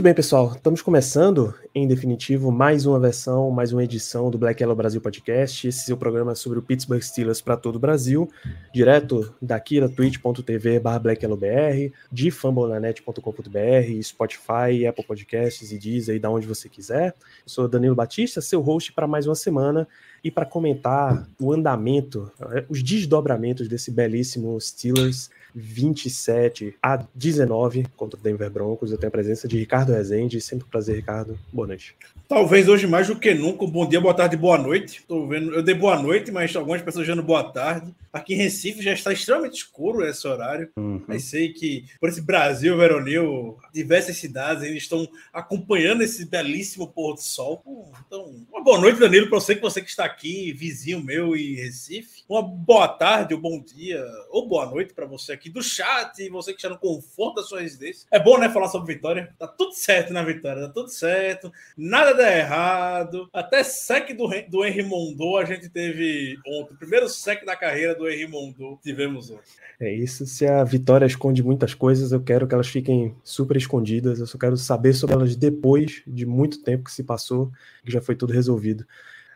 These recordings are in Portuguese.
Muito bem, pessoal. Estamos começando, em definitivo, mais uma versão, mais uma edição do Black Yellow Brasil Podcast. Esse é o programa sobre o Pittsburgh Steelers para todo o Brasil, direto daqui da twitch.tv blackyellowbr, de fambonanet.com.br, Spotify, Apple Podcasts e Deezer, aí da onde você quiser. Eu sou Danilo Batista, seu host para mais uma semana e para comentar o andamento, eh, os desdobramentos desse belíssimo Steelers 27 a 19 contra o Denver Broncos. Eu tenho a presença de Ricardo Rezende. Sempre um prazer, Ricardo. Boa noite. Talvez hoje mais do que nunca. Bom dia, boa tarde, boa noite. Tô vendo, eu dei boa noite, mas algumas pessoas dando boa tarde. Aqui em Recife já está extremamente escuro esse horário. Uhum. Mas sei que por esse Brasil veronil, diversas cidades ainda estão acompanhando esse belíssimo pôr do sol. Então, uma boa noite, Danilo, para você que você que está aqui, vizinho meu em Recife. Uma boa tarde, ou bom dia, ou boa noite para você aqui do chat você que no conforto da sua residência. É bom, né, falar sobre vitória. Tá tudo certo na vitória, tá tudo certo. Nada dá errado. Até sec do, do Henry Mondou a gente teve ontem. O primeiro sec da carreira do Henry Mondou tivemos ontem. É isso. Se a vitória esconde muitas coisas, eu quero que elas fiquem super escondidas. Eu só quero saber sobre elas depois de muito tempo que se passou, que já foi tudo resolvido.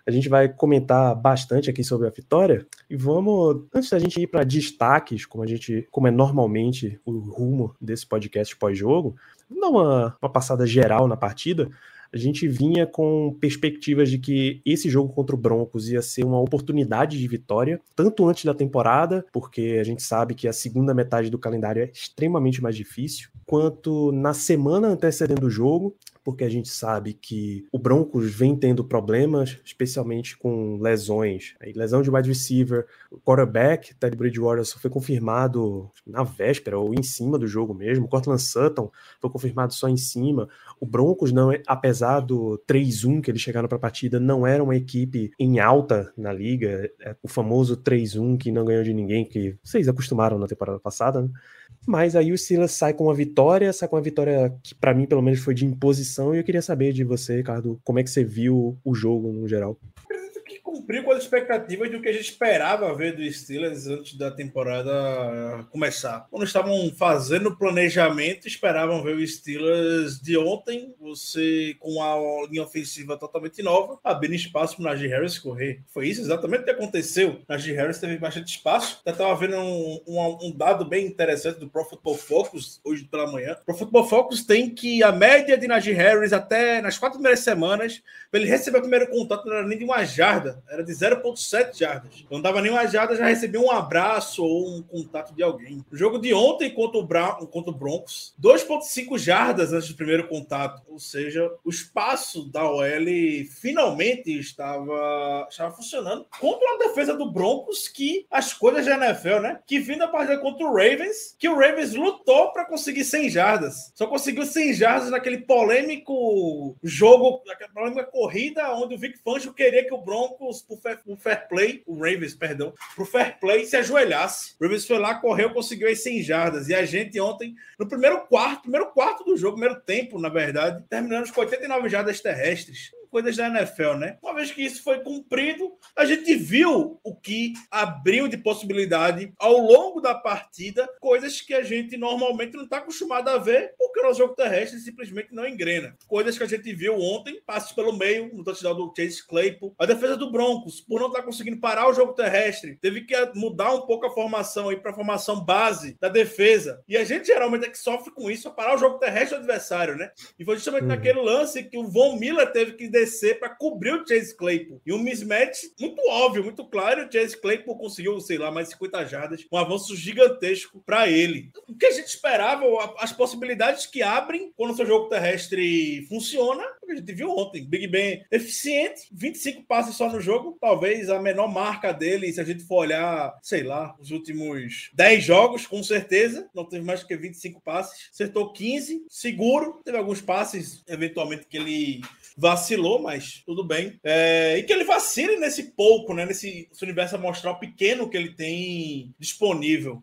A gente vai comentar bastante aqui sobre a vitória e vamos, antes da gente ir para destaques, como a gente, como é normalmente o rumo desse podcast pós-jogo, dar uma, uma passada geral na partida. A gente vinha com perspectivas de que esse jogo contra o Broncos ia ser uma oportunidade de vitória, tanto antes da temporada, porque a gente sabe que a segunda metade do calendário é extremamente mais difícil, quanto na semana antecedendo o jogo, porque a gente sabe que o Broncos vem tendo problemas, especialmente com lesões. Aí, lesão de wide receiver, quarterback, Ted Bridgewater, só foi confirmado na véspera ou em cima do jogo mesmo. Cortland Sutton foi confirmado só em cima. O Broncos, não é, apesar do 3-1 que eles chegaram para a partida, não era uma equipe em alta na liga. É o famoso 3-1 que não ganhou de ninguém, que vocês acostumaram na temporada passada, né? Mas aí o Silas sai com uma vitória, sai com uma vitória que para mim pelo menos foi de imposição e eu queria saber de você, Ricardo, como é que você viu o jogo no geral? Cumpriu com as expectativas do que a gente esperava ver do Steelers antes da temporada começar. Quando estavam fazendo o planejamento, esperavam ver o Steelers de ontem, você com a linha ofensiva totalmente nova, abrindo espaço para o Najee Harris correr. Foi isso exatamente o que aconteceu. Najee Harris teve bastante espaço. Eu estava vendo um, um- um dado bem interessante do Pro Football Focus hoje pela manhã. O Pro Football Focus tem que a média de Najee Harris até nas quatro primeiras semanas para ele receber o primeiro contato não era nem de uma jarda, era de 0,7 jardas. Não dava nem uma jarda, já recebia um abraço ou um contato de alguém. No jogo de ontem contra o, Bra contra o Broncos, 2,5 jardas antes do primeiro contato. Ou seja, o espaço da OL finalmente estava, estava funcionando contra uma defesa do Broncos que as coisas da NFL, né? Que vindo a partida contra o Ravens, que o Ravens lutou para conseguir 100 jardas. Só conseguiu 100 jardas naquele polêmico jogo, naquela polêmica corrida onde o Vic Fangio queria que o Broncos, por fair, por fair play, o Ravens, perdão, pro fair play se ajoelhasse. O Ravens foi lá, correu, conseguiu as 100 jardas. E a gente ontem, no primeiro quarto, primeiro quarto do jogo, primeiro tempo, na verdade, terminamos com 89 jardas terrestres coisas da NFL, né? Uma vez que isso foi cumprido, a gente viu o que abriu de possibilidade ao longo da partida, coisas que a gente normalmente não está acostumado a ver, o nosso jogo terrestre simplesmente não engrena. Coisas que a gente viu ontem, passos pelo meio, no touchdown do Chase Claypool. A defesa do Broncos, por não estar conseguindo parar o jogo terrestre, teve que mudar um pouco a formação aí para a formação base da defesa. E a gente geralmente é que sofre com isso, parar o jogo terrestre do adversário, né? E foi justamente Uhum. naquele lance que o Von Miller teve que descer para cobrir o Chase Claypool. E um mismatch muito óbvio, muito claro. O Chase Claypool conseguiu, sei lá, mais 50 jardas, um avanço gigantesco para ele. O que a gente esperava, as possibilidades que abrem quando seu jogo terrestre funciona, que a gente viu ontem. Big Ben eficiente, 25 passes só no jogo, talvez a menor marca dele, se a gente for olhar, sei lá, os últimos 10 jogos, com certeza, não teve mais que 25 passes, acertou 15, seguro, teve alguns passes, eventualmente, que ele vacilou, mas tudo bem. É, e que ele vacile nesse pouco, né? Nesse universo amostral pequeno que ele tem disponível.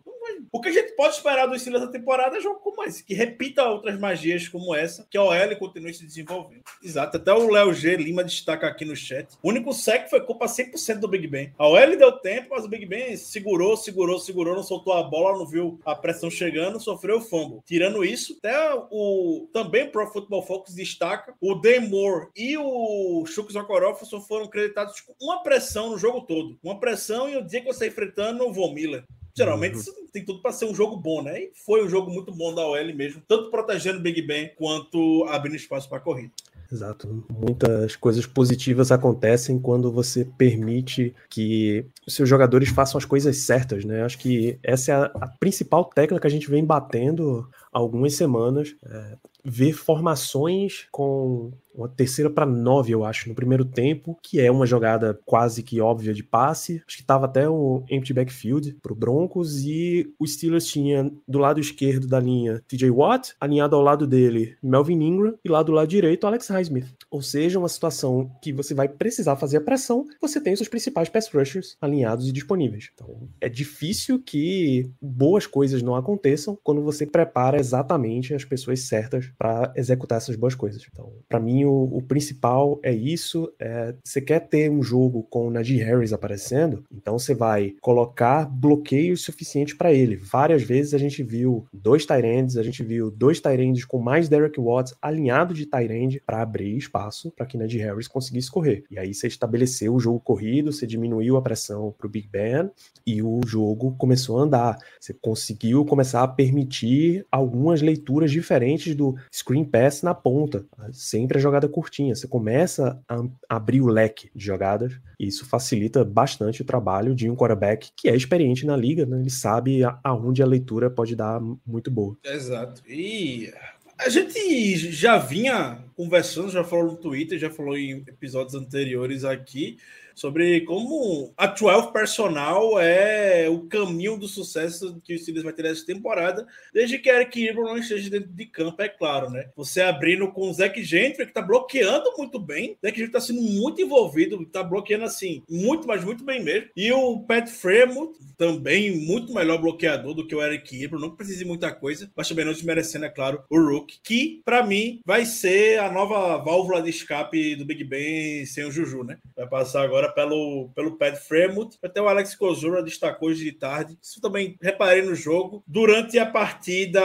O que a gente pode esperar do Steelers da temporada é jogo como esse, que repita outras magias como essa, que a OL continue se desenvolvendo. Exato, até o Léo G. Lima destaca aqui no chat. O único sec foi culpa 100% do Big Ben. A OL deu tempo, mas o Big Ben segurou, segurou, segurou, não soltou a bola, não viu a pressão chegando, sofreu o fumble. Tirando isso, até o também Pro Football Focus destaca o Moore e o Chuck Okorov foram creditados com uma pressão no jogo todo. Uma pressão e o dia que você enfrentando o Von Miller. Geralmente uhum. tem tudo para ser um jogo bom, né? E foi um jogo muito bom da OL mesmo, tanto protegendo o Big Ben quanto abrindo espaço para a corrida. Exato. Muitas coisas positivas acontecem quando você permite que os seus jogadores façam as coisas certas, né? Acho que essa é a, a principal tecla que a gente vem batendo algumas semanas. É, ver formações com uma terceira para nove, eu acho, no primeiro tempo, que é uma jogada quase que óbvia de passe. Acho que estava até o empty backfield para o Broncos e o Steelers tinha do lado esquerdo da linha TJ Watt, alinhado ao lado dele Melvin Ingram e lá do lado direito Alex Highsmith. Ou seja, uma situação que você vai precisar fazer a pressão, você tem os seus principais pass rushers alinhados e disponíveis. Então, é difícil que boas coisas não aconteçam quando você prepara exatamente as pessoas certas para executar essas boas coisas. Então, para mim o, o, principal é isso. É, você quer ter um jogo com o Najee Harris aparecendo, então você vai colocar bloqueios suficientes para ele. Várias vezes a gente viu dois Tyrands, a gente viu dois Tyrands com mais Derek Watts alinhado de Tyrand para abrir espaço para que Najee Harris conseguisse correr. E aí você estabeleceu o jogo corrido, você diminuiu a pressão para o Big Ben e o jogo começou a andar. Você conseguiu começar a permitir algumas leituras diferentes do screen pass na ponta. Sempre a jogada curtinha. Você começa a abrir o leque de jogadas e isso facilita bastante o trabalho de um quarterback que é experiente na liga, né? Ele sabe aonde a leitura pode dar muito boa. Exato. E a gente já vinha conversando, já falou no Twitter, já falou em episódios anteriores aqui sobre como a 12 personal é o caminho do sucesso que o Steelers vai ter essa temporada, desde que Eric Ebron não esteja dentro de campo, é claro, né? Você abrindo com o Zach Gentry, que tá bloqueando muito bem, Zach Gentry tá sendo muito envolvido, tá bloqueando assim, muito, mas muito bem mesmo. E o Pat Fremont, também muito melhor bloqueador do que o Eric Ebron, não precisa de muita coisa, mas também não desmerecendo, é claro, o Rook, que para mim vai ser a nova válvula de escape do Big Ben sem o Juju, né? Vai passar agora agora pelo, pelo Pat Fremont. Até o Alex Kozura destacou hoje de tarde. Isso também reparei no jogo. Durante a partida,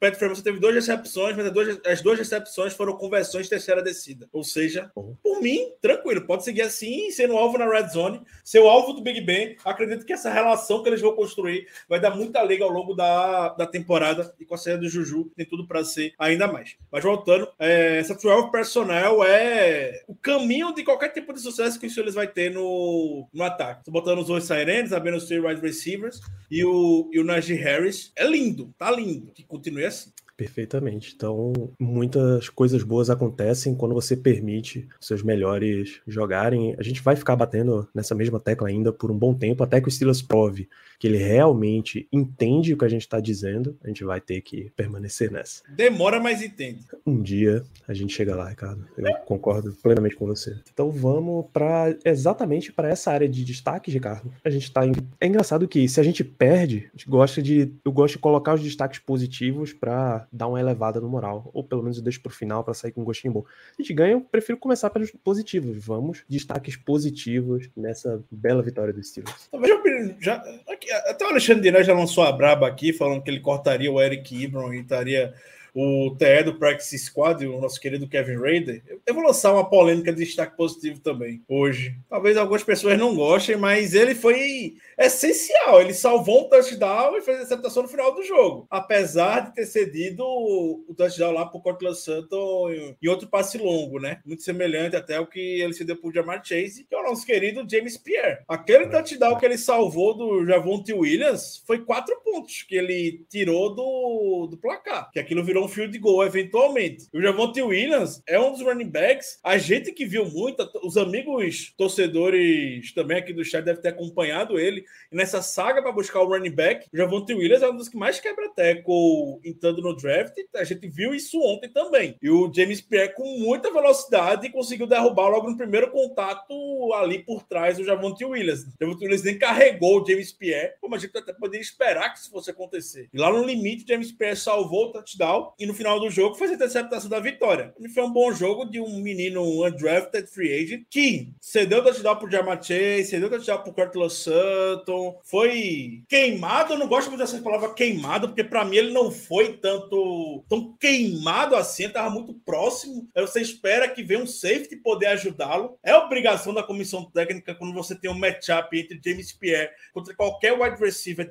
Pat Fremont teve duas recepções, mas as duas, as duas recepções foram conversões de terceira descida. Ou seja, por mim, tranquilo, pode seguir assim, sendo alvo na red zone, ser o alvo do Big Ben. Acredito que essa relação que eles vão construir vai dar muita liga ao longo da, da temporada e com a saída do Juju tem tudo para ser ainda mais. Mas voltando, é, essa 12 personnel é o caminho de qualquer tipo de sucesso que o Steelers vai ter no, no ataque. Botando os dois Sirens, abrindo os wide receivers e o, e o Najee Harris. É lindo, tá lindo. Que continue assim. Perfeitamente. Então, muitas coisas boas acontecem quando você permite seus melhores jogarem. A gente vai ficar batendo nessa mesma tecla ainda por um bom tempo, até que o Steelers prove que ele realmente entende o que a gente está dizendo, a gente vai ter que permanecer nessa. Demora, mas entende. Um dia a gente chega lá, Ricardo. Eu concordo plenamente com você. Então vamos para exatamente para essa área de destaque, Ricardo. A gente está em... É engraçado que se a gente perde, a gente gosta de eu gosto de colocar os destaques positivos para dar uma elevada no moral, ou pelo menos eu deixo pro final para sair com um gostinho bom. A gente ganha, eu prefiro começar pelos positivos. Vamos, destaques positivos nessa bela vitória do Steelers. Talvez eu já aqui, até o Alexandre Diné já lançou a braba aqui, falando que ele cortaria o Eric Ibron e estaria o TE do Practice Squad, o nosso querido Kevin Raider. Eu vou lançar uma polêmica de destaque positivo também, hoje. Talvez algumas pessoas não gostem, mas ele foi essencial. Ele salvou um touchdown e fez a aceptação no final do jogo. Apesar de ter cedido o touchdown lá para o Cortland Sutton em outro passe longo, né? Muito semelhante até ao que ele cedeu para o Jamar Chase, que é o nosso querido James Pierre. Aquele touchdown que ele salvou do Javonte Williams foi quatro pontos que ele tirou do, do placar. Que aquilo virou um field goal eventualmente. O Javonte Williams é um dos running backs. A gente que viu muito, os amigos torcedores também aqui do chat devem ter acompanhado ele. E nessa saga para buscar o running back, o Javonte Williams é um dos que mais quebra teco entrando no draft. A gente viu isso ontem também. E o James Pierre com muita velocidade conseguiu derrubar logo no primeiro contato ali por trás do Javonte Williams. O Javonte Williams nem carregou o James Pierre, como a gente até poderia esperar que isso fosse acontecer. E lá no limite, o James Pierre salvou o touchdown e no final do jogo fez a interceptação da vitória. E foi um bom jogo de um menino undrafted free agent que cedeu touchdown pro Jamar Chase, cedeu touchdown pro Curtis Sutton, foi queimado. Eu não gosto muito dessa palavra queimado, porque para mim ele não foi tanto tão queimado assim, ele tava muito próximo. Aí você espera que venha um safety poder ajudá-lo. É obrigação da comissão técnica quando você tem um matchup entre James Pierre contra qualquer wide receiver,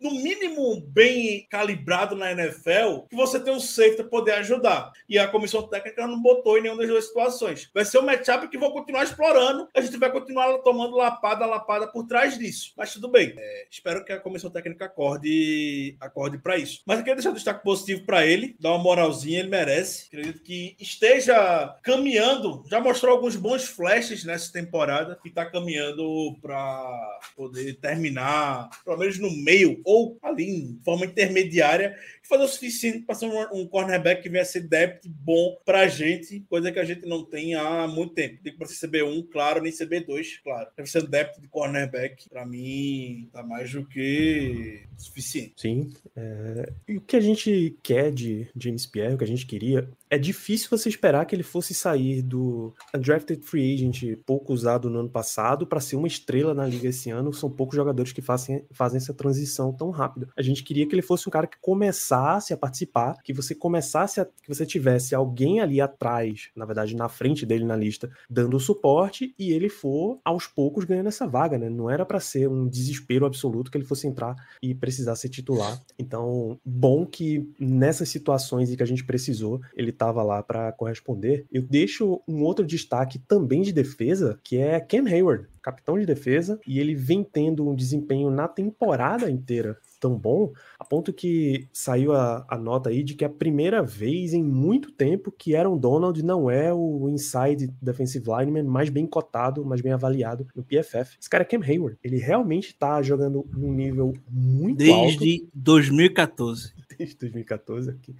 no mínimo bem calibrado na NFL, que você tem um safety poder ajudar. E a comissão técnica não botou em nenhuma das duas situações. Vai ser um matchup que vou continuar explorando. A gente vai continuar tomando lapada, lapada por trás disso. Mas tudo bem. É, espero que a comissão técnica acorde, acorde para isso. Mas eu queria deixar um destaque positivo para ele, dar uma moralzinha, ele merece. Acredito que esteja caminhando, já mostrou alguns bons flashes nessa temporada e está caminhando para poder terminar, pelo menos no meio ou ali em forma intermediária fazer o suficiente para ser um, um, cornerback que venha ser depth bom para a gente, coisa que a gente não tem há muito tempo. Tem que ser CB1, claro, nem CB2, claro. Deve ser depth de cornerback, para mim, tá mais do que suficiente. Sim. É... E o que a gente quer de James Pierre, o que a gente queria, é difícil você esperar que ele fosse sair do undrafted free agent pouco usado no ano passado para ser uma estrela na liga esse ano. São poucos jogadores que fazem, fazem essa transição tão rápida. A gente queria que ele fosse um cara que começasse a participar, que você começasse a, que você tivesse alguém ali atrás, na verdade na frente dele na lista, dando suporte e ele for aos poucos ganhando essa vaga, né? Não era para ser um desespero absoluto que ele fosse entrar e precisar ser titular. Então, bom que nessas situações em que a gente precisou, ele estava lá para corresponder. Eu deixo um outro destaque também de defesa, que é Cam Hayward, capitão de defesa, e ele vem tendo um desempenho na temporada inteira tão bom, a ponto que saiu a, a, nota aí de que é a primeira vez em muito tempo que Aaron Donald não é o inside defensive lineman mais bem cotado, mais bem avaliado no PFF. Esse cara é Cam Hayward. Ele realmente tá jogando num nível muito Desde alto. Desde 2014 desde 2014 aqui.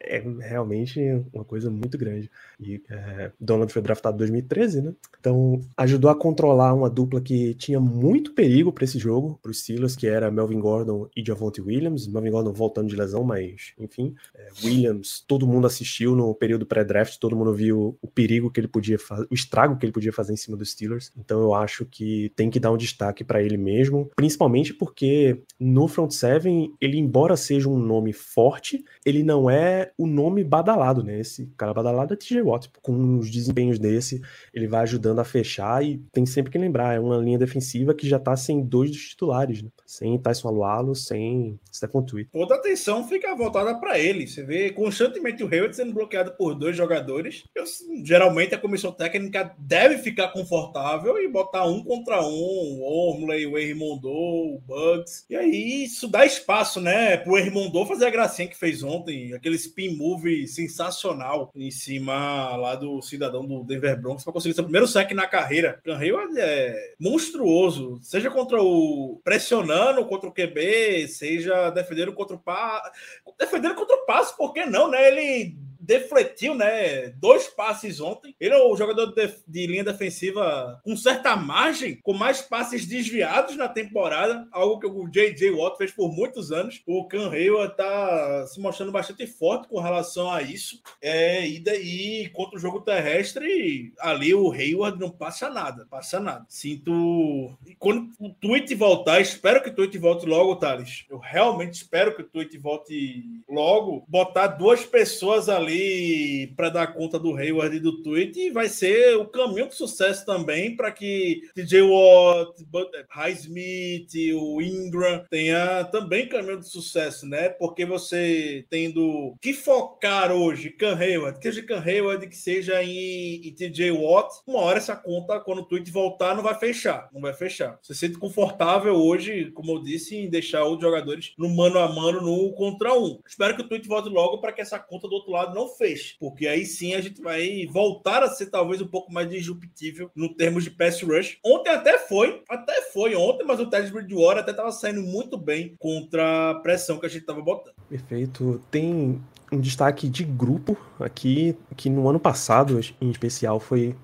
É realmente uma coisa muito grande. E é, Donald foi draftado em 2013, né? Então ajudou a controlar uma dupla que tinha muito perigo para esse jogo, para os Steelers, que era Melvin Gordon e Javonte Williams. Melvin Gordon voltando de lesão, mas enfim. É, Williams, todo mundo assistiu no período pré-draft, todo mundo viu o perigo que ele podia fazer, o estrago que ele podia fazer em cima dos Steelers. Então eu acho que tem que dar um destaque para ele mesmo, principalmente porque no front seven ele, embora seja um nome nome forte, ele não é o nome badalado, né? Esse cara badalado é TJ Watt. Com uns desempenhos desse, ele vai ajudando a fechar e tem sempre que lembrar, é uma linha defensiva que já tá sem dois dos titulares, né? Sem Tyson Alualo, sem Stephon Tweet. Toda atenção fica voltada para ele. Você vê constantemente o Hayward sendo bloqueado por dois jogadores. Eu, geralmente a comissão técnica deve ficar confortável e botar um contra um, o Ormley, o Hermondo, o Bugs. E aí isso dá espaço, né, pro Hermondo fazer a gracinha que fez ontem, aquele spin move sensacional em cima lá do cidadão do Denver Broncos para conseguir seu primeiro saque na carreira. O Hayward é monstruoso, seja contra o pressionando contra o QB, seja defendendo contra o passe, defendendo contra o passe, por que não, né? Ele defletiu, né? Dois passes ontem. Ele é o jogador de, de, linha defensiva com certa margem, com mais passes desviados na temporada, algo que o J.J. Watt fez por muitos anos. O Can Hayward tá se mostrando bastante forte com relação a isso. É, e daí, contra o jogo terrestre, ali o Hayward não passa nada, passa nada. Sinto. Quando o tweet voltar, espero que o tweet volte logo, Thales. Eu realmente espero que o tweet volte logo. Botar duas pessoas ali para dar conta do Hayward e do tweet e vai ser o caminho de sucesso também para que TJ Watt, Highsmith, o Ingram tenha também caminho de sucesso, né? Porque você tendo que focar hoje Cam Hayward, que seja Cam Hayward, que seja em, em TJ Watt, uma hora essa conta, quando o tweet voltar, não vai fechar. Não vai fechar. Você se sente confortável hoje, como eu disse, em deixar os jogadores no mano a mano, no contra um. Espero que o tweet volte logo para que essa conta do outro lado não feche. Porque aí sim a gente vai voltar a ser talvez um pouco mais disruptível no termos de pass rush. Ontem até foi, até foi ontem, mas o Ted Bridgewater até estava saindo muito bem contra a pressão que a gente estava botando. Perfeito. Tem um destaque de grupo aqui, que no ano passado, em especial, foi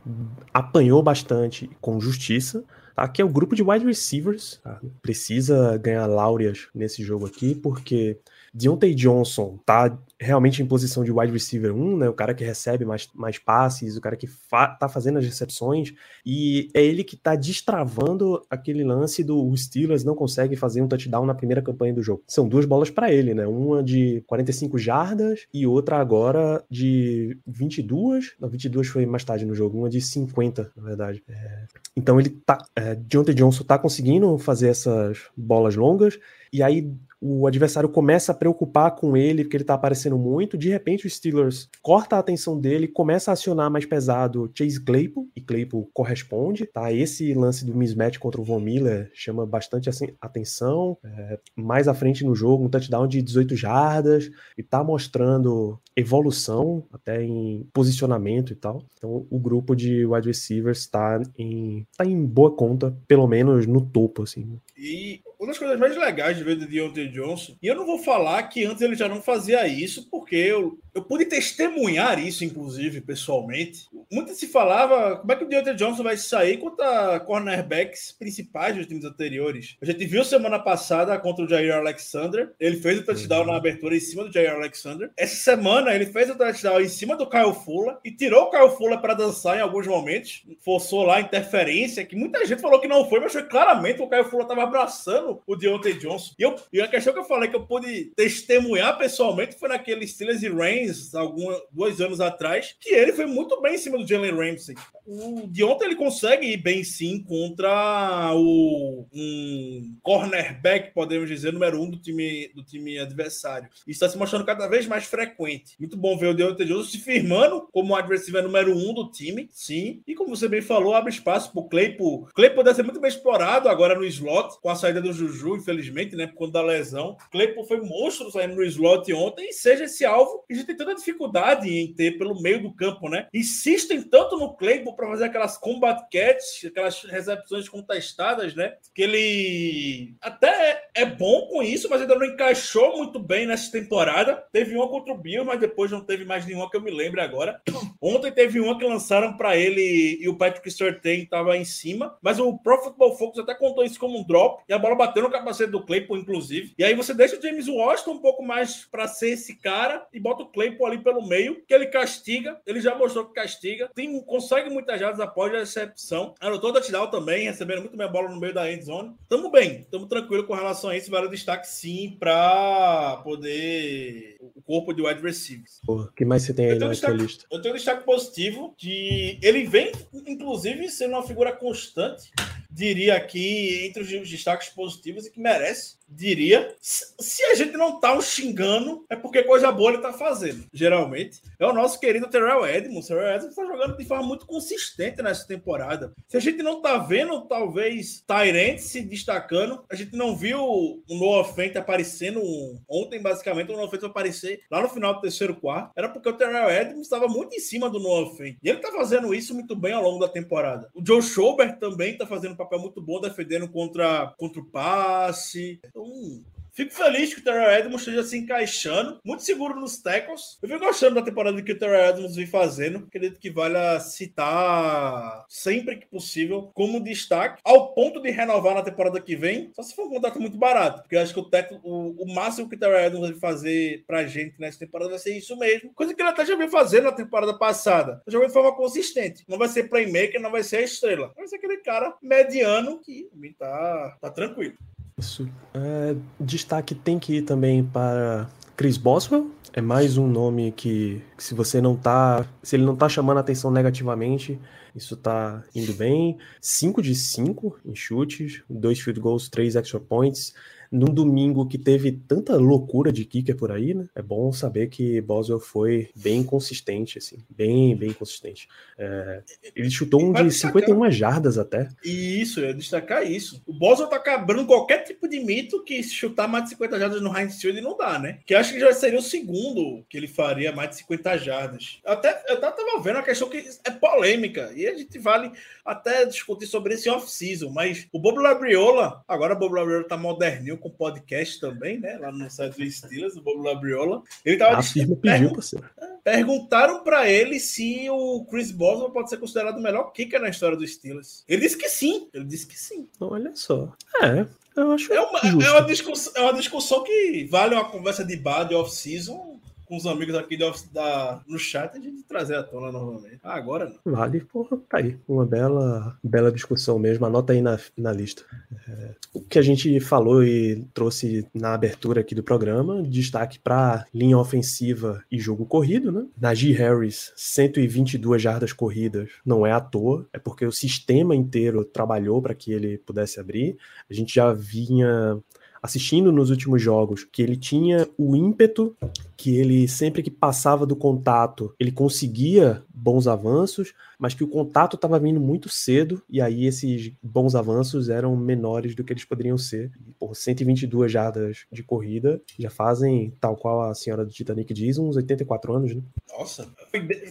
apanhou bastante com justiça. Aqui é o grupo de wide receivers. Tá? Precisa ganhar láureas nesse jogo aqui, porque Deontay Johnson tá realmente em posição de wide receiver 1, né? O cara que recebe mais, mais passes, o cara que fa tá fazendo as recepções, e é ele que tá destravando aquele lance do Steelers não consegue fazer um touchdown na primeira campanha do jogo. São duas bolas para ele, né? Uma de 45 jardas e outra agora de 22. Não, 22 foi mais tarde no jogo, uma de 50, na verdade. É... Então ele tá. É, Deontay Johnson tá conseguindo fazer essas bolas longas, e aí o adversário começa a preocupar com ele, porque ele tá aparecendo muito. De repente, o Steelers corta a atenção dele, começa a acionar mais pesado Chase Claypool, e Claypool corresponde, tá? Esse lance do mismatch contra o Von Miller chama bastante assim, atenção. É, mais à frente no jogo, um touchdown de 18 jardas, e tá mostrando evolução, até em posicionamento e tal. Então, o grupo de wide receivers está em, tá em boa conta, pelo menos no topo, assim. E uma das coisas mais legais de ver do Deontay Johnson, e eu não vou falar que antes ele já não fazia isso, porque eu, eu pude testemunhar isso, inclusive, pessoalmente. Muito se falava como é que o Deontay Johnson vai sair contra cornerbacks principais dos times anteriores. A gente viu semana passada contra o Jair Alexander, ele fez o touchdown uhum. na abertura em cima do Jair Alexander. Essa semana ele fez o touchdown em cima do Kyle Fuller e tirou o Kyle Fuller para dançar em alguns momentos, forçou lá a interferência, que muita gente falou que não foi, mas foi claramente o Kyle Fuller estava abraçando o Deontay Johnson. E, eu, e a questão que eu falei que eu pude testemunhar pessoalmente foi naquele Steelers e Reigns, alguns dois anos atrás, que ele foi muito bem em cima do Jalen Ramsey. O Deontay ele consegue ir bem sim contra o um cornerback, podemos dizer, número um do time, do time adversário. Isso está se mostrando cada vez mais frequente. Muito bom ver o Deontay Johnson se firmando como adversário número um do time, sim. E como você bem falou, abre espaço para o Claypool. Claypool deve ser muito bem explorado agora no slot, com a saída do Juju, infelizmente, né? Por conta da lesão. Claypool foi monstro saindo no slot ontem, e seja esse alvo que a gente tem tanta dificuldade em ter pelo meio do campo, né? Insistem tanto no Claypool para fazer aquelas combat catch, aquelas recepções contestadas, né? Que ele até é bom com isso, mas ainda não encaixou muito bem nessa temporada. Teve uma contra o Bill, mas depois não teve mais nenhuma que eu me lembre agora. Ontem teve uma que lançaram para ele e o Patrick Surtain estava em cima, mas o Pro Football Focus até contou isso como um drop e a bola bateu no capacete do Claypool, inclusive. E aí você deixa o James Washington um pouco mais para ser esse cara e bota o Claypool ali pelo meio, que ele castiga. Ele já mostrou que castiga. Tem, consegue muitas jardas após a recepção. Anotou o touchdown também, recebendo muito bem a bola no meio da end zone. Tamo bem, tamo tranquilo com relação a isso. Vale o destaque sim para poder o corpo de wide receivers. O que mais você tem aí na destaque, lista? Eu tenho um destaque positivo que ele vem, inclusive, sendo uma figura constante diria aqui entre os destaques positivos e que merece diria, se a gente não tá o xingando, é porque coisa boa ele tá fazendo, geralmente. É o nosso querido Terrell Edmonds. Terrell Edmonds tá jogando de forma muito consistente nessa temporada. Se a gente não tá vendo, talvez, Tyrant se destacando, a gente não viu o Noah Fent aparecendo ontem, basicamente, o Noah Fent aparecer lá no final do terceiro quarto, era porque o Terrell Edmonds estava muito em cima do Noah Fent. E ele tá fazendo isso muito bem ao longo da temporada. O Joe Schobert também tá fazendo um papel muito bom defendendo contra, contra o passe. Então, Fico feliz que o Terrell Edmonds esteja se encaixando, muito seguro nos tackles. Eu venho gostando da temporada que o Terrell Edmonds vem fazendo. Acredito que vale a citar sempre que possível como destaque, ao ponto de renovar na temporada que vem, só se for um contrato muito barato, porque eu acho que o, o, o máximo que o Terrell Edmonds vai fazer pra gente nessa temporada vai ser isso mesmo. Coisa que ele até já veio fazendo na temporada passada. Tá jogando de forma consistente. Não vai ser playmaker, não vai ser a estrela. Vai ser aquele cara mediano que tá, tá tranquilo. Isso. É, destaque tem que ir também para Chris Boswell, É mais um nome que, que se você não tá. Se ele não tá chamando a atenção negativamente, isso tá indo bem. 5 de 5 em chutes, dois field goals, três extra points num domingo que teve tanta loucura de kicker por aí, né? É bom saber que Boswell foi bem consistente, assim, bem, bem consistente. É, ele chutou um de 51 jardas até. Isso, eu ia destacar isso. O Boswell tá quebrando qualquer tipo de mito que chutar mais de 50 jardas no Heinz Field não dá, né? Que acho que já seria o segundo que ele faria mais de 50 jardas. Até eu tava vendo uma questão que é polêmica e a gente vale até discutir sobre esse off-season, mas o Bob Labriola, agora o Bob Labriola tá moderninho com podcast também, né? Lá no site do Steelers, o Bob Labriola. Ele tava A firma pediu, parceiro. Perguntaram para ele se o Chris Boswell pode ser considerado o melhor kicker na história dos Steelers. Ele disse que sim. Ele disse que sim. Olha só. É, eu acho É uma, é uma, discussão, é uma discussão que vale uma conversa de bar de off-season com os amigos aqui de da, no chat a gente trazer à tona novamente. Ah, agora não. Vale, porra, tá aí. Uma bela, bela discussão mesmo. Anota aí na, na lista. É, o que a gente falou e trouxe na abertura aqui do programa, destaque para linha ofensiva e jogo corrido, né? Najee Harris, 122 jardas corridas, não é à toa, é porque o sistema inteiro trabalhou para que ele pudesse abrir. A gente já vinha assistindo nos últimos jogos que ele tinha o ímpeto, que ele sempre que passava do contato, ele conseguia bons avanços, mas que o contato estava vindo muito cedo e aí esses bons avanços eram menores do que eles poderiam ser. Por 122 jardas de corrida já fazem, tal qual a senhora do Titanic diz, uns 84 anos, né? Nossa,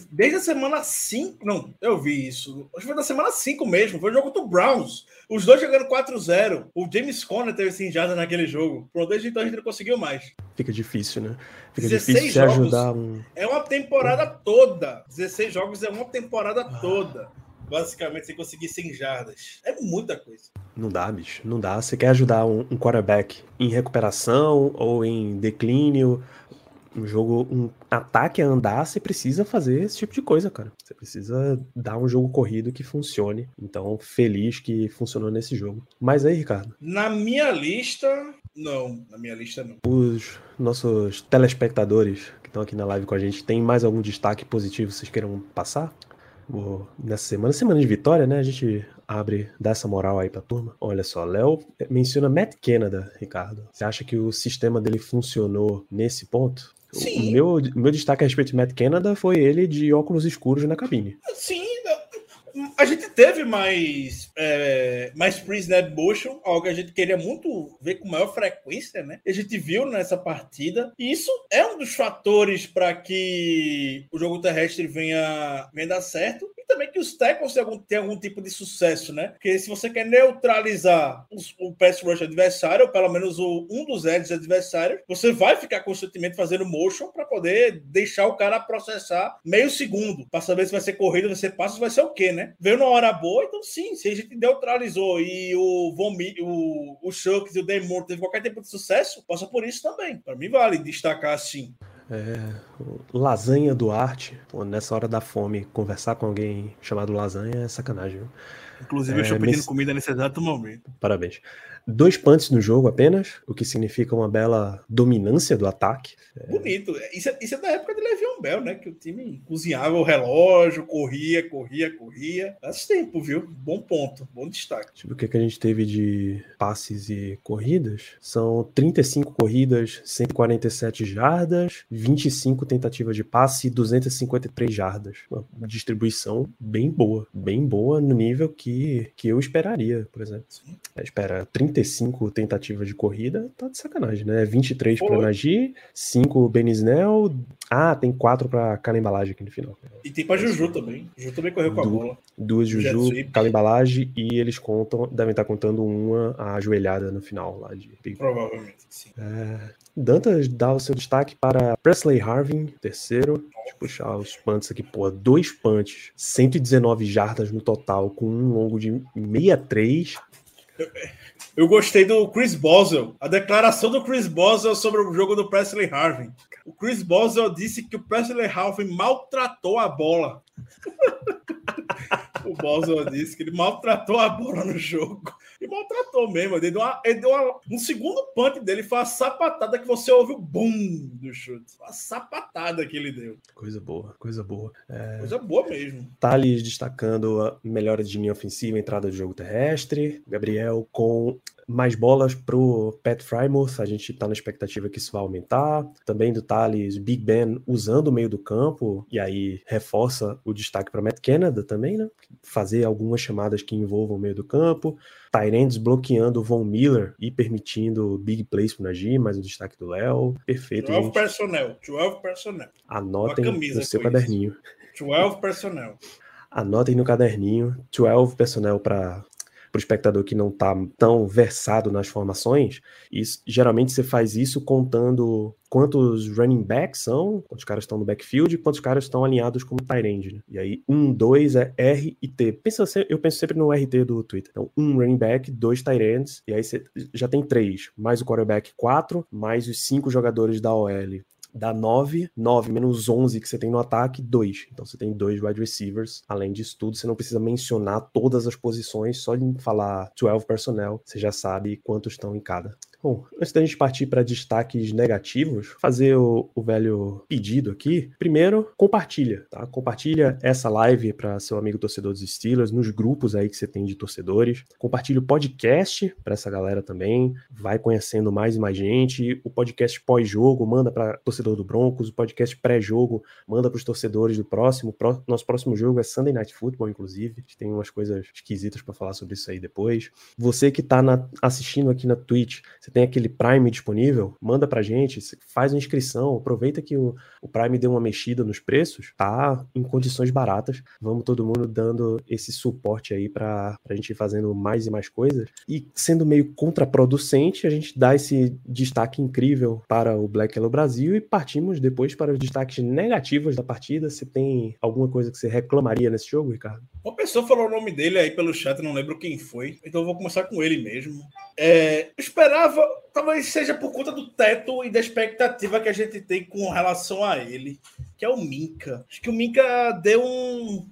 desde a semana 5. Não, eu vi isso. Acho que foi da semana 5 mesmo. Foi o jogo do Browns. Os dois jogando 4-0. O James Conner teve 100 jardas naquele jogo. Pronto, desde então a gente não conseguiu mais. Fica difícil, né? Fica 16 difícil jogos. ajudar um. É uma temporada toda. 16 jogos é uma temporada toda. Basicamente, sem conseguir 100 jardas. É muita coisa. Não dá, bicho. Não dá. Você quer ajudar um, um quarterback em recuperação ou em declínio, um jogo, um ataque a andar, você precisa fazer esse tipo de coisa, cara. Você precisa dar um jogo corrido que funcione. Então, feliz que funcionou nesse jogo. Mas aí, Ricardo, Na minha lista, não. Na minha lista, não. os nossos telespectadores que estão aqui na live com a gente, tem mais algum destaque positivo que vocês queiram passar? Vou- Nessa semana, semana de vitória, né? A gente abre, dá essa moral aí pra turma. Olha só, Léo menciona Matt Canada, Ricardo. Você acha que o sistema dele funcionou nesse ponto? Sim. O meu, meu destaque a respeito de Matt Canada foi ele de óculos escuros na cabine. Sim, a gente teve mais, é, mais pre-snap motion, algo que a gente queria muito ver com maior frequência, né? A gente viu nessa partida. E isso é um dos fatores para que o jogo terrestre venha, venha dar certo. E também que os tackles tenham algum, algum tipo de sucesso, né? Porque se você quer neutralizar os- o pass rush adversário, ou pelo menos o, um dos edges adversários, você vai ficar constantemente fazendo motion para poder deixar o cara processar meio segundo, para saber se vai ser corrida, vai ser passo, vai ser o quê, né? Veio na hora boa, então sim, se a gente neutralizou e o Von Mi- o, o Shucks e o Demore teve qualquer tipo de sucesso, passa por isso também. Para mim vale destacar assim. É, Lasanha Duarte, pô, nessa hora da fome, conversar com alguém chamado Lasanha é sacanagem, viu? Inclusive, É, eu estou pedindo nesse- comida nesse exato momento. Parabéns. Dois punts no jogo apenas, o que significa uma bela dominância do ataque. É. Bonito. Isso é, isso é da época de Le'Veon Bell, né? Que o time cozinhava o relógio, corria, corria, corria. Faz tempo, viu? Bom ponto, bom destaque. tipo o que, é que a gente teve de passes e corridas. São 35 corridas, 147 jardas, 25 tentativas de passe e 253 jardas. Uma distribuição bem boa, bem boa no nível que, que eu esperaria, por exemplo. É, espera 30 45 tentativas de corrida, tá de sacanagem, né? 23 para Nagi, 5 Benisnel. Ah, tem 4 para Calembalage aqui no final. E tem para Juju também. Juju também correu com a bola. Duas Juju, Calembalage e eles contam, devem estar contando uma a ajoelhada no final lá de Big Provavelmente, sim. É... Dantas dá o seu destaque para Presley Harvin, terceiro. Deixa eu puxar os punts aqui, pô. Dois punts, 119 jardas no total, com um longo de 63 eu gostei do Chris Boswell. A declaração do Chris Boswell sobre o jogo do Presley Harvin. O Chris Boswell disse que o Presley Harvin maltratou a bola. o Boswell disse que ele maltratou a bola no jogo. E maltratou mesmo. Ele deu, uma, ele deu uma, um segundo punch dele, foi uma sapatada que você ouve o boom do chute. Uma sapatada que ele deu. Coisa boa, coisa boa. É... Coisa boa mesmo. Thales destacando a melhora de linha ofensiva, entrada de jogo terrestre. Gabriel com mais bolas pro Pat Frymouth, a gente tá na expectativa que isso vai aumentar. Também do Thales, Big Ben usando o meio do campo, e aí reforça o destaque para Matt Canada também, né? Fazer algumas chamadas que envolvam o meio do campo. Tyrands bloqueando o Von Miller e permitindo big plays pro Najee, mais o destaque do Léo. Perfeito. 12 personnel, 12 personnel. Anotem no seu caderninho. 12 personnel. Anotem no caderninho 12 personnel para o espectador que não está tão versado nas formações. Isso- geralmente você faz isso contando quantos running backs são, quantos caras estão no backfield quantos caras estão alinhados como tight end. Né? E aí, um, dois é R e T. Pensa, eu penso sempre no RT do Twitter. Então, um running back, dois tight ends, e aí você já tem três, mais o quarterback, quatro, mais os cinco jogadores da OL dá 9, 9 menos 11 que você tem no ataque, 2. Então você tem dois wide receivers. Além disso tudo, você não precisa mencionar todas as posições, só em falar 12 personnel, você já sabe quantos estão em cada. Bom, antes da gente partir para destaques negativos, fazer o, o velho pedido aqui. Primeiro, compartilha, tá? Compartilha essa live para seu amigo torcedor dos Steelers, nos grupos aí que você tem de torcedores. Compartilha o podcast para essa galera também. Vai conhecendo mais e mais gente. O podcast pós-jogo, manda para torcedor do Broncos. O podcast pré-jogo, manda para os torcedores do próximo. Pró- Nosso próximo jogo é Sunday Night Football, inclusive. A gente tem umas coisas esquisitas para falar sobre isso aí depois. Você que está assistindo aqui na Twitch, você tem aquele Prime disponível, manda pra gente, faz uma inscrição, aproveita que o, o Prime deu uma mexida nos preços, tá em condições baratas. Vamos todo mundo dando esse suporte aí pra, pra gente ir fazendo mais e mais coisas. E sendo meio contraproducente, a gente dá esse destaque incrível para o Black Yellow Brasil e partimos depois para os destaques negativos da partida. Você tem alguma coisa que você reclamaria nesse jogo, Ricardo? Uma pessoa falou o nome dele aí pelo chat, não lembro quem foi. Então eu vou começar com ele mesmo. É, esperava, talvez seja por conta do teto e da expectativa que a gente tem com relação a ele, que é o Minka. Acho que o Minka deu um.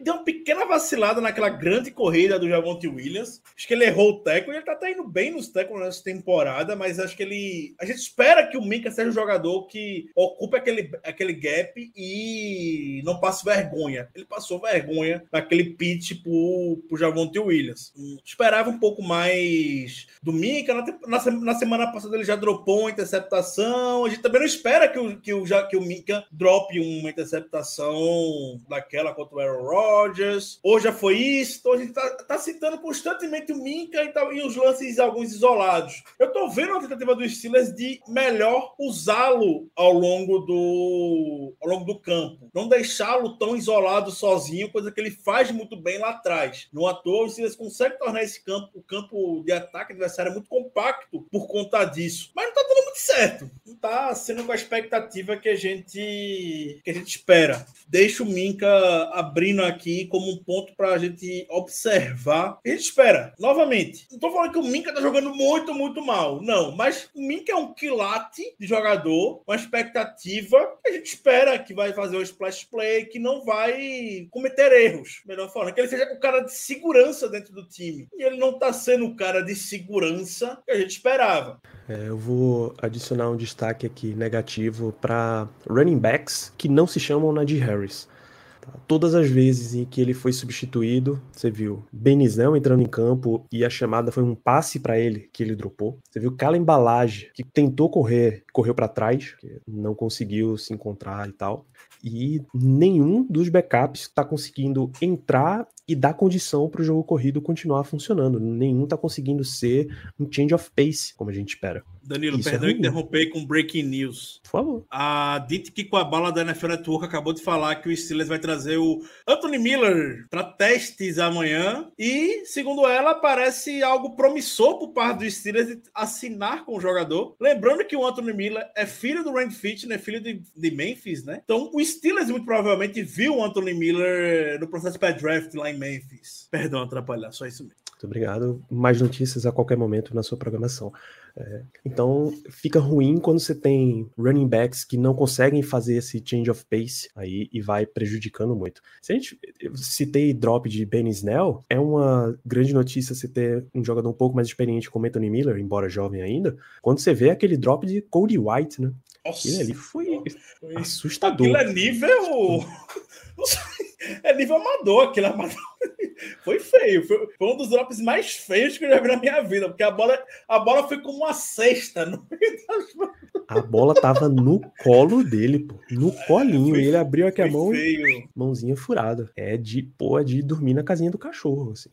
Deu uma pequena vacilada naquela grande corrida do Javonte Williams. Acho que ele errou o teco e ele tá até indo bem nos tecos nessa temporada, mas acho que ele. A gente espera que o Minka seja um jogador que ocupe aquele, aquele gap e não passe vergonha. Ele passou vergonha naquele pitch pro, pro Javonte Williams. Hum, Esperava um pouco mais do Minka. Na, na, na semana passada ele já dropou uma interceptação. A gente também não espera que o, que o, que o Minka drope uma interceptação daquela contra o Aaron Rodgers. Hoje já foi isso. Então a gente tá, tá citando constantemente o Minka e, tal, e os lances alguns isolados. Eu tô vendo a tentativa dos Steelers de melhor usá-lo ao longo do ao longo do campo. Não deixá-lo tão isolado sozinho, coisa que ele faz muito bem lá atrás. No à toa, os Steelers conseguem tornar esse campo, o campo de ataque adversário muito compacto por conta disso. Mas não tá dando muito certo. Não tá sendo com a expectativa que a gente que a gente espera. Deixa o Minka abrindo aqui como um ponto para a gente observar. A gente espera. Novamente, não tô falando que o Minka tá jogando muito, muito mal. Não, mas o Minka é um quilate de jogador, uma expectativa a gente espera que vai fazer o splash play, que não vai cometer erros. Melhor falando, que ele seja o cara de segurança dentro do time. E ele não tá sendo o cara de segurança que a gente esperava. É, eu vou adicionar um destaque aqui negativo para running backs que não se chamam Najee Harris. Tá? Todas as vezes em que ele foi substituído, você viu Benizão entrando em campo e a chamada foi um passe para ele que ele dropou. Você viu Cala Embalagem, que tentou correr, correu para trás, não conseguiu se encontrar e tal. E nenhum dos backups está conseguindo entrar e dar condição para o jogo corrido continuar funcionando. Nenhum está conseguindo ser um change of pace, como a gente espera. Danilo, Isso é perdão ruim. interromper com breaking news. Por favor. A Dite que com a bala da NFL Network acabou de falar que o Steelers vai trazer o Anthony Miller para testes amanhã. E, segundo ela, parece algo promissor por parte do Steelers de assinar com o jogador. Lembrando que o Anthony Miller é filho do Randy Fitch, filho de, de Memphis, né? Então, o Steelers muito provavelmente viu o Anthony Miller no processo pré-draft lá em Memphis. Perdão atrapalhar, só isso mesmo. Muito obrigado. Mais notícias a qualquer momento na sua programação. É, então fica ruim quando você tem running backs que não conseguem fazer esse change of pace aí e vai prejudicando muito. Se a gente eu citei drop de Ben Snell, é uma grande notícia você ter um jogador um pouco mais experiente como Anthony Miller, embora jovem ainda, quando você vê aquele drop de Cody White, né? Nossa, Aquilo ali foi foi- assustador. Aquilo é nível. É nível amador aquilo. é Amador. Foi feio. Foi, foi um dos drops mais feios que eu já vi na minha vida. Porque a bola, a bola foi como uma cesta no meio das mãos. A bola tava no colo dele, pô. No colinho. foi- e ele abriu aqui a mão e feio. mãozinha furada. É de, pô, é de dormir na casinha do cachorro, assim,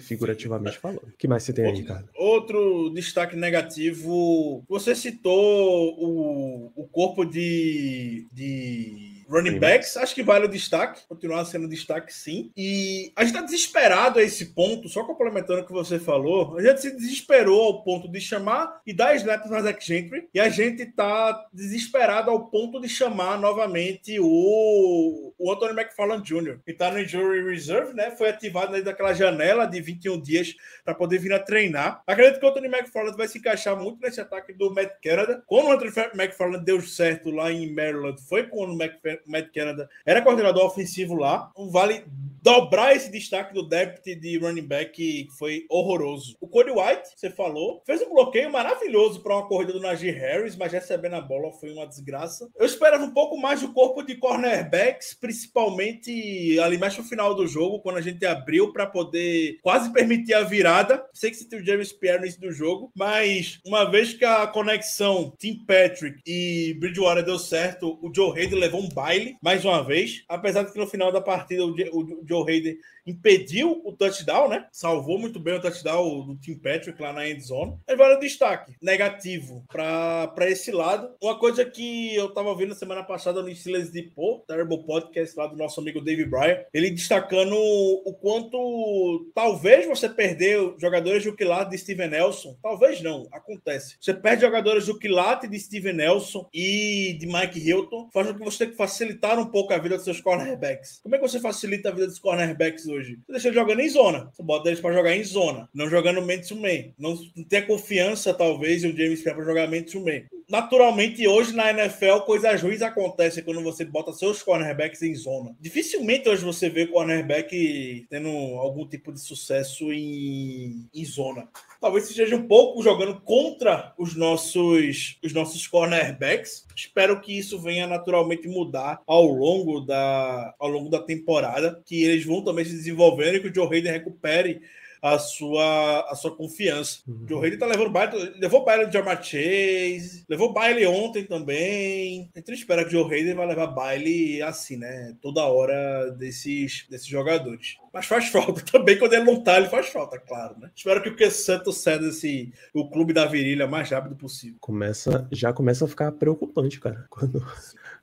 figurativamente falando. O que mais você tem aí, Ricardo? Outro destaque negativo. Você citou o, o corpo de, de running backs. Acho que vale o destaque. Continuar sendo destaque, sim. E a gente tá desesperado a esse ponto, só complementando o que você falou. A gente se desesperou ao ponto de chamar e dar snaps na Zach Gentry. E a gente tá desesperado ao ponto de chamar novamente o, o Anthony McFarland Jr., que tá no Injury Reserve, né? Foi ativado aí daquela janela de 21 dias para poder vir a treinar. Acredito que o Anthony McFarland vai se encaixar muito nesse ataque do Matt Canada. Quando o Anthony McFarland deu certo lá em Maryland, foi quando o Mac- Matt Canada era coordenador ofensivo lá. Então, Vale dobrar esse destaque do depth de running back que foi horroroso. O Cody White, você falou, fez um bloqueio maravilhoso para uma corrida do Najee Harris, mas recebendo a bola foi uma desgraça. Eu esperava um pouco mais do corpo de cornerbacks, principalmente ali mais no final do jogo, quando a gente abriu para poder quase permitir a virada. Sei que você tem o James Pierre no início do jogo, mas uma vez que a conexão Tim Patrick e Bridgewater deu certo, o Joe Hayden levou um baile mais uma vez, apesar de que no final da partida o Joe Hayden impediu o touchdown, né? Salvou muito bem o touchdown do Tim Patrick lá na end zone. Mas vale o destaque negativo para esse lado. Uma coisa que eu tava vendo semana passada no Steelers de Pô, Terrible Podcast lá do nosso amigo Dave Bryan, ele destacando o quanto talvez você perder jogadores do quilate de Steven Nelson. Talvez não, acontece. Você perde jogadores do quilate de Steven Nelson e de Mike Hilton, faz com que você tenha que facilitar um pouco a vida dos seus cornerbacks. Como é que você facilita a vida dos cornerbacks hoje? Você deixa eles jogando em zona. Você bota eles para jogar em zona, não jogando man to man. Não, não ter confiança, talvez, em um James Pierre para jogar man to man. Naturalmente, hoje na NFL, coisas ruins acontecem quando você bota seus cornerbacks em zona. Dificilmente hoje você vê cornerback tendo algum tipo de sucesso em, em zona. Talvez seja um pouco jogando contra os nossos, os nossos cornerbacks. Espero que isso venha naturalmente mudar ao longo da, ao longo da temporada, que eles vão também se desenvolvendo e que o Joe Hayden recupere a sua, a sua confiança. Uhum. O Joe Hayden tá levando baile, levou baile do Jamar Chase, levou baile ontem também. A gente espera que o Joe Hayden vai levar baile assim, né? Toda hora desses, desses jogadores. Mas faz falta também, quando ele não tá, ele faz falta, claro, né? Espero que o que Santos ceda esse, o clube da virilha o mais rápido possível. Começa, já começa a ficar preocupante, cara. Quando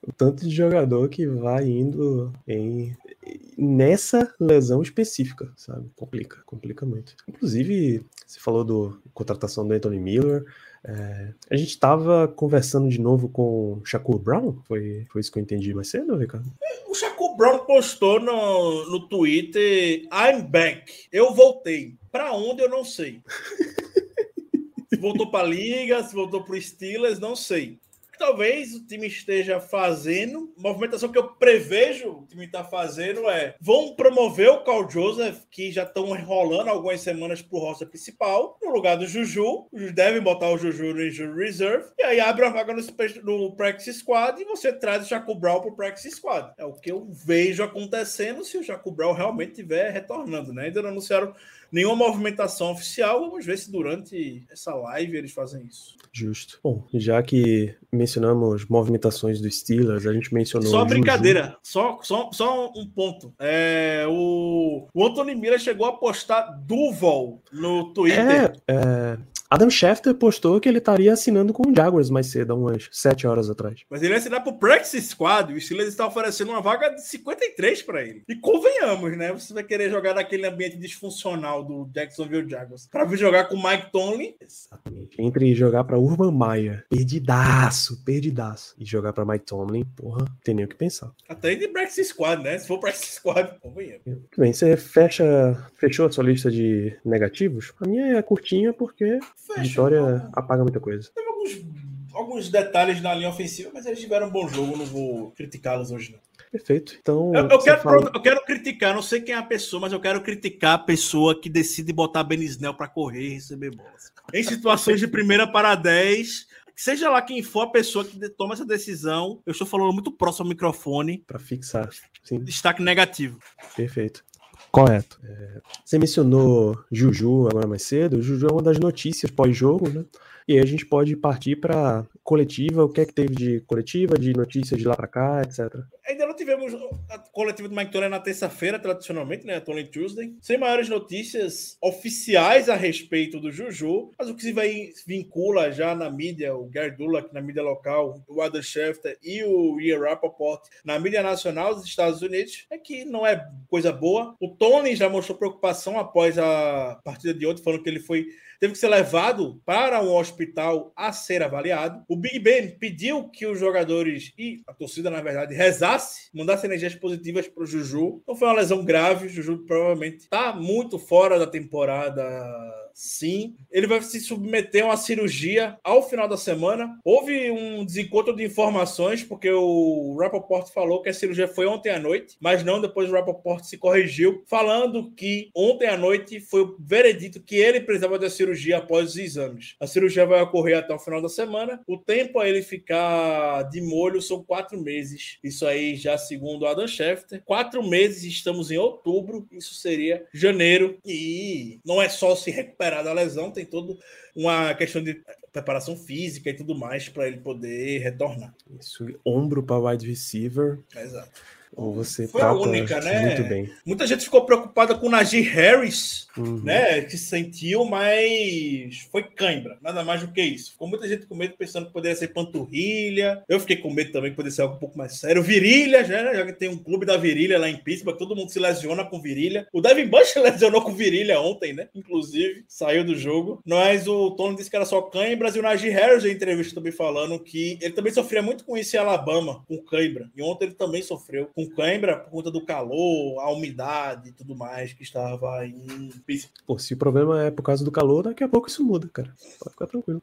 o tanto de jogador que vai indo em nessa lesão específica, sabe? Complica, complica muito. Inclusive, você falou do contratação do Anthony Miller. é, a gente tava conversando de novo com o Shakur Brown, foi, foi isso que eu entendi mais cedo, Ricardo? O Shakur Brown postou no, no Twitter: I'm back. Eu voltei. Pra onde eu não sei. se voltou pra Liga, se voltou pro Steelers, não sei. Talvez o time esteja fazendo, movimentação que eu prevejo o time está fazendo é vão promover o Carl Joseph, que já estão enrolando algumas semanas pro roster principal, no lugar do Juju. Devem botar o Juju no Injury Reserve, e aí abre uma vaga no, no Practice Squad e você traz o Jacob Brown pro Practice Squad. É o que eu vejo acontecendo se o Jacob Brown realmente estiver retornando, né? Ainda não anunciaram nenhuma movimentação oficial. Vamos ver se durante essa live eles fazem isso. Justo. Bom, já que mencionamos movimentações do Steelers, a gente mencionou. Só brincadeira, só, só, só um ponto. É, o, o Anthony Miller chegou a postar Duval no Twitter. É, é, Adam Schefter postou que ele estaria assinando com o Jaguars mais cedo, há umas 7 horas atrás. Mas ele ia assinar pro Practice Squad. O Steelers está oferecendo uma vaga de 53 para ele. E convenhamos, né? Você vai querer jogar naquele ambiente disfuncional do Jacksonville Jaguars. Para vir jogar com o Mike Tomlin. Exatamente. Entre jogar pra Urban Maia, perdidaço, perdidaço, e jogar pra Mike Tomlin, porra, tem nem o que pensar. Até de Practice Squad, né? Se for Practice Squad, convenhamos. Muito bem, você fecha, fechou a sua lista de negativos? A minha é curtinha porque Fecha, vitória então. apaga muita coisa. Teve alguns, alguns detalhes na linha ofensiva, mas eles tiveram um bom jogo. Não vou criticá-los hoje, não. Perfeito. Então, Eu, eu quero, fala- eu quero criticar, não sei quem é a pessoa, mas eu quero criticar a pessoa que decide botar Benisnel para correr e receber bolas. Em situações de primeira para 10, seja lá quem for a pessoa que toma essa decisão, eu estou falando muito próximo ao microfone, Pra fixar. Sim, destaque negativo. perfeito. Correto. É, você mencionou Juju agora mais cedo. Juju é uma das notícias pós-jogo, né? E aí a gente pode partir para coletiva, o que é que teve de coletiva, de notícias de lá pra cá, etc. Ainda não tivemos a coletiva do Mike Tomlin na terça-feira, tradicionalmente, né? A Tomlin Tuesday. Sem maiores notícias oficiais a respeito do Juju, mas o que se vai vincula já na mídia, o Gary Dulac na mídia local, o Adam Schefter e o Ian Rappaport na mídia nacional dos Estados Unidos, é que não é coisa boa. O Tony já mostrou preocupação após a partida de ontem, falando que ele foi teve que ser levado para um hospital a ser avaliado. O Big Ben pediu que os jogadores e a torcida, na verdade, rezasse, mandasse energias positivas para o Juju. Não foi uma lesão grave, o Juju provavelmente está muito fora da temporada. Sim, ele vai se submeter a uma cirurgia ao final da semana. Houve um desencontro de informações, porque o Rappaport falou que a cirurgia foi ontem à noite, mas não depois o Rappaport se corrigiu, falando que ontem à noite foi o veredito que ele precisava da cirurgia após os exames. A cirurgia vai ocorrer até o final da semana. O tempo a ele ficar de molho são quatro meses. Isso aí já segundo o Adam Schefter. Quatro meses, estamos em outubro. Isso seria janeiro. E não é só se recuperar da lesão, tem toda uma questão de preparação física e tudo mais para ele poder retornar. Isso, ombro para wide receiver, Exato. Ou você Foi a única, né? muito bem. Muita gente ficou preocupada com o Najee Harris, Uhum. né? Que sentiu, mas foi cãibra, nada mais do que isso. Ficou muita gente com medo, pensando que poderia ser panturrilha. Eu fiquei com medo também que poderia ser algo um pouco mais sério. Virilha, já, né? já que tem um clube da virilha lá em Pittsburgh, todo mundo se lesiona com virilha. O Devin Bush lesionou com virilha ontem, né? Inclusive, saiu do jogo. Mas o Tony disse que era só cãibras e o Najee Harris, em entrevista, também falando que ele também sofria muito com isso em Alabama, com cãibra. E ontem ele também sofreu com cãibra por conta do calor, a umidade e tudo mais que estava em Pittsburgh. Pô, se o problema é por causa do calor, daqui a pouco isso muda, cara. Pode ficar tranquilo.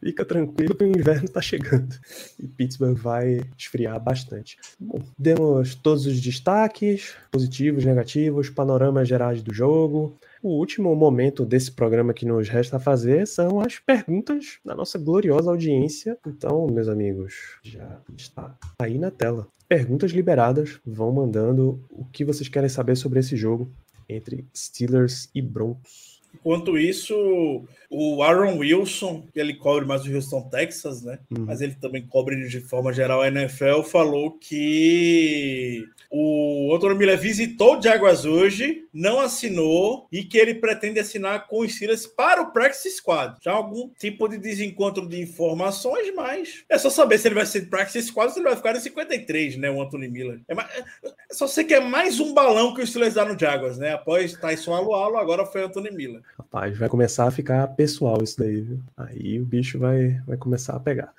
Fica tranquilo que o inverno tá chegando. E Pittsburgh vai esfriar bastante. Bom, demos todos os destaques, positivos, negativos, panoramas gerais do jogo. O último momento desse programa que nos resta fazer são as perguntas da nossa gloriosa audiência. Então, meus amigos, já está aí na tela. Perguntas liberadas, vão mandando o que vocês querem saber sobre esse jogo entre Steelers e Broncos. Enquanto isso, o Aaron Wilson, que ele cobre mais o Houston, Texas, né? Uhum. Mas ele também cobre de forma geral a NFL, falou que o Antônio Miller visitou o Jaguars hoje, não assinou e que ele pretende assinar com os Steelers para o Practice Squad. Já algum tipo de desencontro de informações, mas é só saber se ele vai ser Practice Squad ou se ele vai ficar no 53, né? O Anthony Miller. É, mais, é só sei que é mais um balão que o Steelers dá no Jaguars, né? Após Tyson Alualo, agora foi Anthony Miller. Rapaz, vai começar a ficar pessoal isso daí, viu? Aí o bicho vai, vai começar a pegar.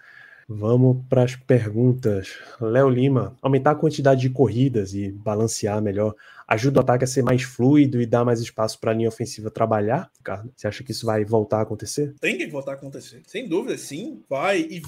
Vamos para as perguntas. Léo Lima, aumentar a quantidade de corridas e balancear melhor ajuda o ataque a ser mais fluido e dar mais espaço para a linha ofensiva trabalhar? Ricardo, você acha que isso vai voltar a acontecer? Tem que voltar a acontecer. Sem dúvida, sim, vai. E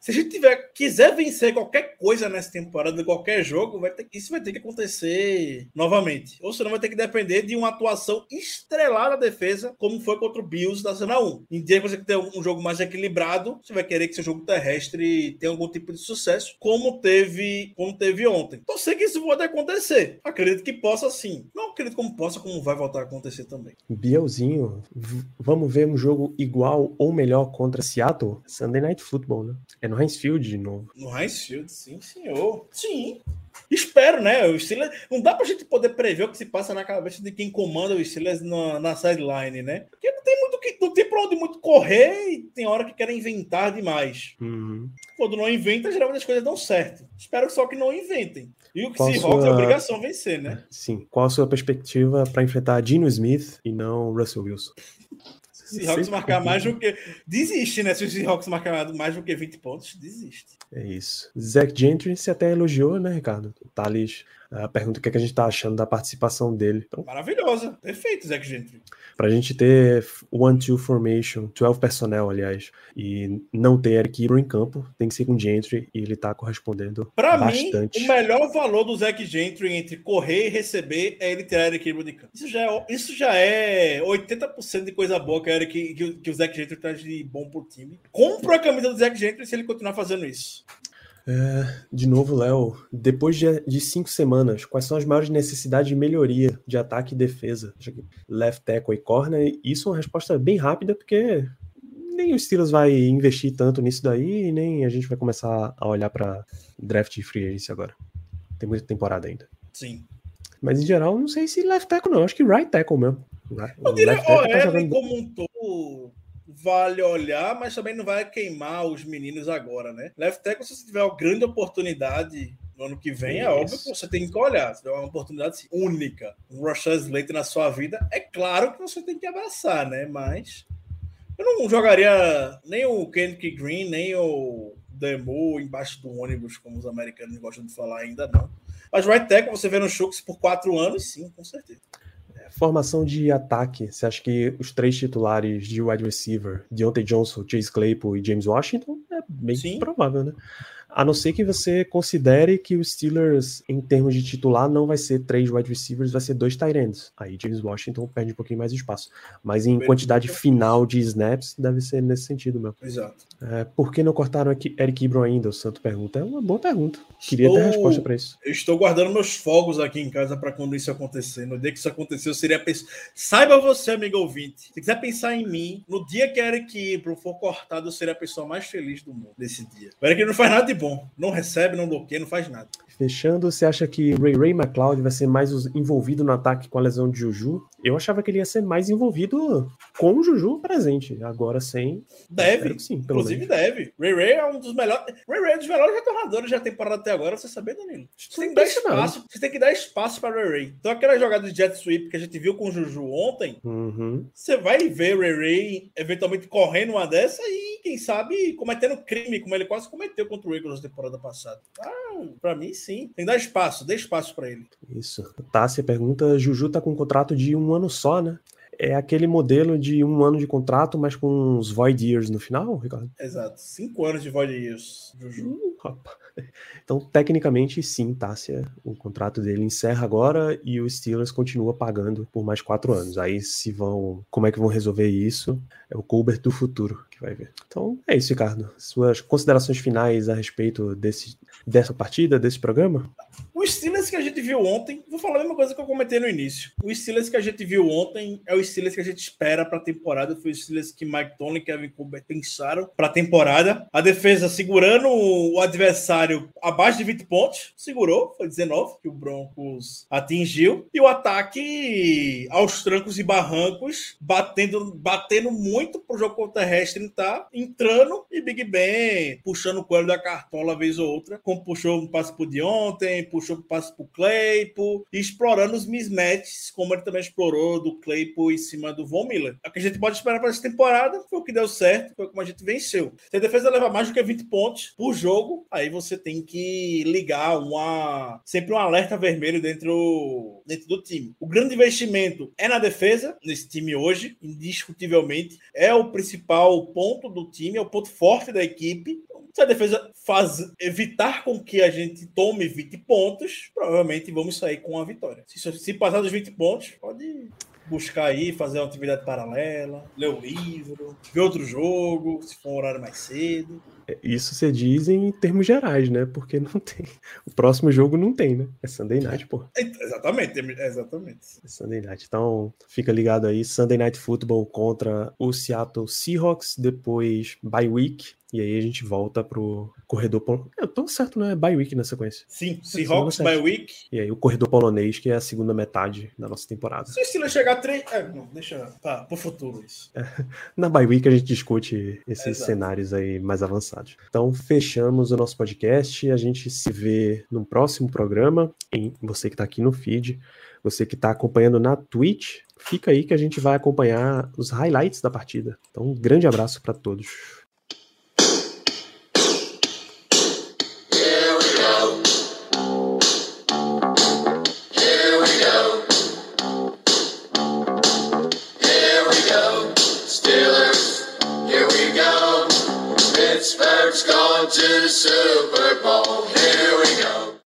se a gente tiver, quiser vencer qualquer coisa nessa temporada, qualquer jogo, vai ter, isso vai ter que acontecer novamente. Ou senão vai ter que depender de uma atuação estrelada da defesa, como foi contra o Bills da Zona 1. Em dia que você tem um jogo mais equilibrado, você vai querer que seu jogo terrestre tenha algum tipo de sucesso, como teve, como teve ontem. Então sei que isso pode acontecer. Acredito que possa sim. Não acredito como possa, como vai voltar a acontecer também. Bielzinho, vamos ver um jogo igual ou melhor contra Seattle? Sunday Night Football, né? É no Heinz Field de novo. No Heinz Field, sim, senhor. Sim. Espero, né? O Steelers, não dá pra gente poder prever o que se passa na cabeça de quem comanda o Steelers na, na sideline, né? Porque não tem muito que, não tem pra onde muito correr e tem hora que querem inventar demais. Uhum. Quando não inventa, geralmente as coisas dão certo. Espero só que não inventem. E o Qual Seahawks sua- é obrigação vencer, né? Sim. Qual a sua perspectiva para enfrentar Dino Smith e não Russell Wilson? Seahawks Sempre marcar mais do que. Desiste, né? Se o Seahawks marcar mais do que 20 pontos, desiste. É isso. Zach Gentry se até elogiou, né, Ricardo? O Thales pergunta o que, é que a gente tá achando da participação dele. Então, Maravilhosa. Perfeito, Zach Gentry. pra gente ter one-two formation, 12 personnel, aliás, e não ter Eric Ebron em campo, tem que ser com Gentry e ele tá correspondendo Pra bastante. mim, o melhor valor do Zach Gentry entre correr e receber é ele tirar Eric Ebron de campo. Isso já é, isso já é 80% de coisa boa que, Eric- que, que o Zach Gentry traz de bom pro time. Compra a camisa do Zach Gentry se ele continuar fazendo isso. De novo, Léo, depois de, de cinco semanas, quais são as maiores necessidades de melhoria de ataque e defesa? Left tackle e corner, isso é uma resposta bem rápida, porque nem o Steelers vai investir tanto nisso daí, e nem a gente vai começar a olhar para draft e free agency agora. Tem muita temporada ainda. Sim. Mas em geral, não sei se left tackle não, acho que right tackle mesmo. Eu diria tackle tá OL jogando- como um todo vale olhar, mas também não vai queimar os meninos agora, né? Left tackle, se você tiver uma grande oportunidade no ano que vem, é Isso. óbvio que você tem que olhar. Se tiver uma oportunidade única, um Rashad Slater na sua vida, é claro que você tem que abraçar, né? Mas eu não jogaria nem o Kendrick Green, nem o Demo embaixo do ônibus, como os americanos gostam de falar ainda não. Mas right tackle, você vê no Chucks por quatro anos, sim, com certeza. Formação de ataque, você acha que os três titulares de wide receiver, Deontay Johnson, Chase Claypool e James Washington, é bem Sim. provável, né? A não ser que você considere que os Steelers, em termos de titular, não vai ser três wide receivers, vai ser dois tight ends. Aí James Washington perde um pouquinho mais de espaço. Mas em quantidade final de snaps, deve ser nesse sentido mesmo. Exato. É, por que não cortaram Eric Ebron ainda? O Santo pergunta. É uma boa pergunta. Queria ter Estou- resposta para isso. Eu estou guardando meus fogos aqui em casa para quando isso acontecer. No dia que isso acontecer, eu seria a pessoa. Saiba você, amigo ouvinte. Se quiser pensar em mim, no dia que Eric Ibro for cortado, eu seria a pessoa mais feliz do mundo desse dia. O Eric não faz nada de bom. Não recebe, não bloqueia, não faz nada. Fechando, você acha que Ray Ray McLeod vai ser mais envolvido no ataque com a lesão de Juju? Eu achava que ele ia ser mais envolvido com o Juju presente. Agora sem. Deve. Sim, Inclusive menos. deve. Ray Ray é um dos melhores. Ray Ray é um dos melhores retornadores da temporada até agora, você sabia, Danilo? Você tem que dar espaço. Você tem que dar espaço para Ray Ray. Então aquela jogada de jet sweep que a gente viu com o Juju ontem, Uhum. Você vai ver Ray Ray eventualmente correndo uma dessa e, quem sabe, cometendo crime, como ele quase cometeu contra o Eagles na temporada passada. Ah, pra mim, sim. Tem que dar espaço, dê espaço pra ele. Isso. Tássia pergunta: Juju tá com um contrato de um ano só, né? É aquele modelo de um ano de contrato, mas com uns void years no final, Ricardo? Exato. Cinco anos de void years, Juju. Hum, rapaz. Então, tecnicamente, sim, Tássia. O contrato dele encerra agora e o Steelers continua pagando por mais quatro anos. Aí, se vão. Como é que vão resolver isso? É o Colbert do futuro que vai ver. Então, é isso, Ricardo. Suas considerações finais a respeito desse, dessa partida, desse programa? O Steelers que a gente viu ontem, vou falar a mesma coisa que eu comentei no início. O Steelers que a gente viu ontem é o Steelers que a gente espera para a temporada. Foi o Steelers que Mike Tony e Kevin Colbert pensaram para a temporada. A defesa segurando o adversário abaixo de 20 pontos, segurou, foi 19 que o Broncos atingiu. E o ataque aos trancos e barrancos, batendo, batendo muito pro jogo terrestre tá entrando e Big Ben puxando o coelho da cartola vez ou outra, como puxou um passe pro de ontem, puxou um passe pro Claypool, explorando os mismatches, como ele também explorou do Claypool em cima do Von Miller. O que a gente pode esperar para essa temporada foi o que deu certo, foi como a gente venceu. Se a defesa levar mais do que 20 pontos por jogo, aí você tem que ligar uma sempre um alerta vermelho dentro, dentro do time. O grande investimento é na defesa, nesse time hoje, indiscutivelmente. É o principal ponto do time, é o ponto forte da equipe. Se a defesa faz, evitar com que a gente tome 20 pontos, provavelmente vamos sair com a vitória. Se, se passar dos 20 pontos, pode buscar aí, fazer uma atividade paralela, ler um livro, ver outro jogo, se for um horário mais cedo. Isso você diz em termos gerais, né? Porque não tem. O próximo jogo não tem, né? É Sunday Night, pô. Exatamente, exatamente. É Sunday Night. Então, fica ligado aí. Sunday Night Football contra o Seattle Seahawks. Depois, bye week. E aí a gente volta pro corredor polonês. Tô certo, né? Bye week na sequência. Sim, Seahawks by week. E aí o corredor polonês, que é a segunda metade da nossa temporada. Se o Steelers chegar a três. É, não, deixa tá, pro futuro isso. Na bye week a gente discute esses Exato. cenários aí mais avançados. Então fechamos o nosso podcast. A gente se vê no próximo programa. Em você que tá aqui no feed, você que tá acompanhando na Twitch, fica aí que a gente vai acompanhar os highlights da partida. Então um grande abraço para todos.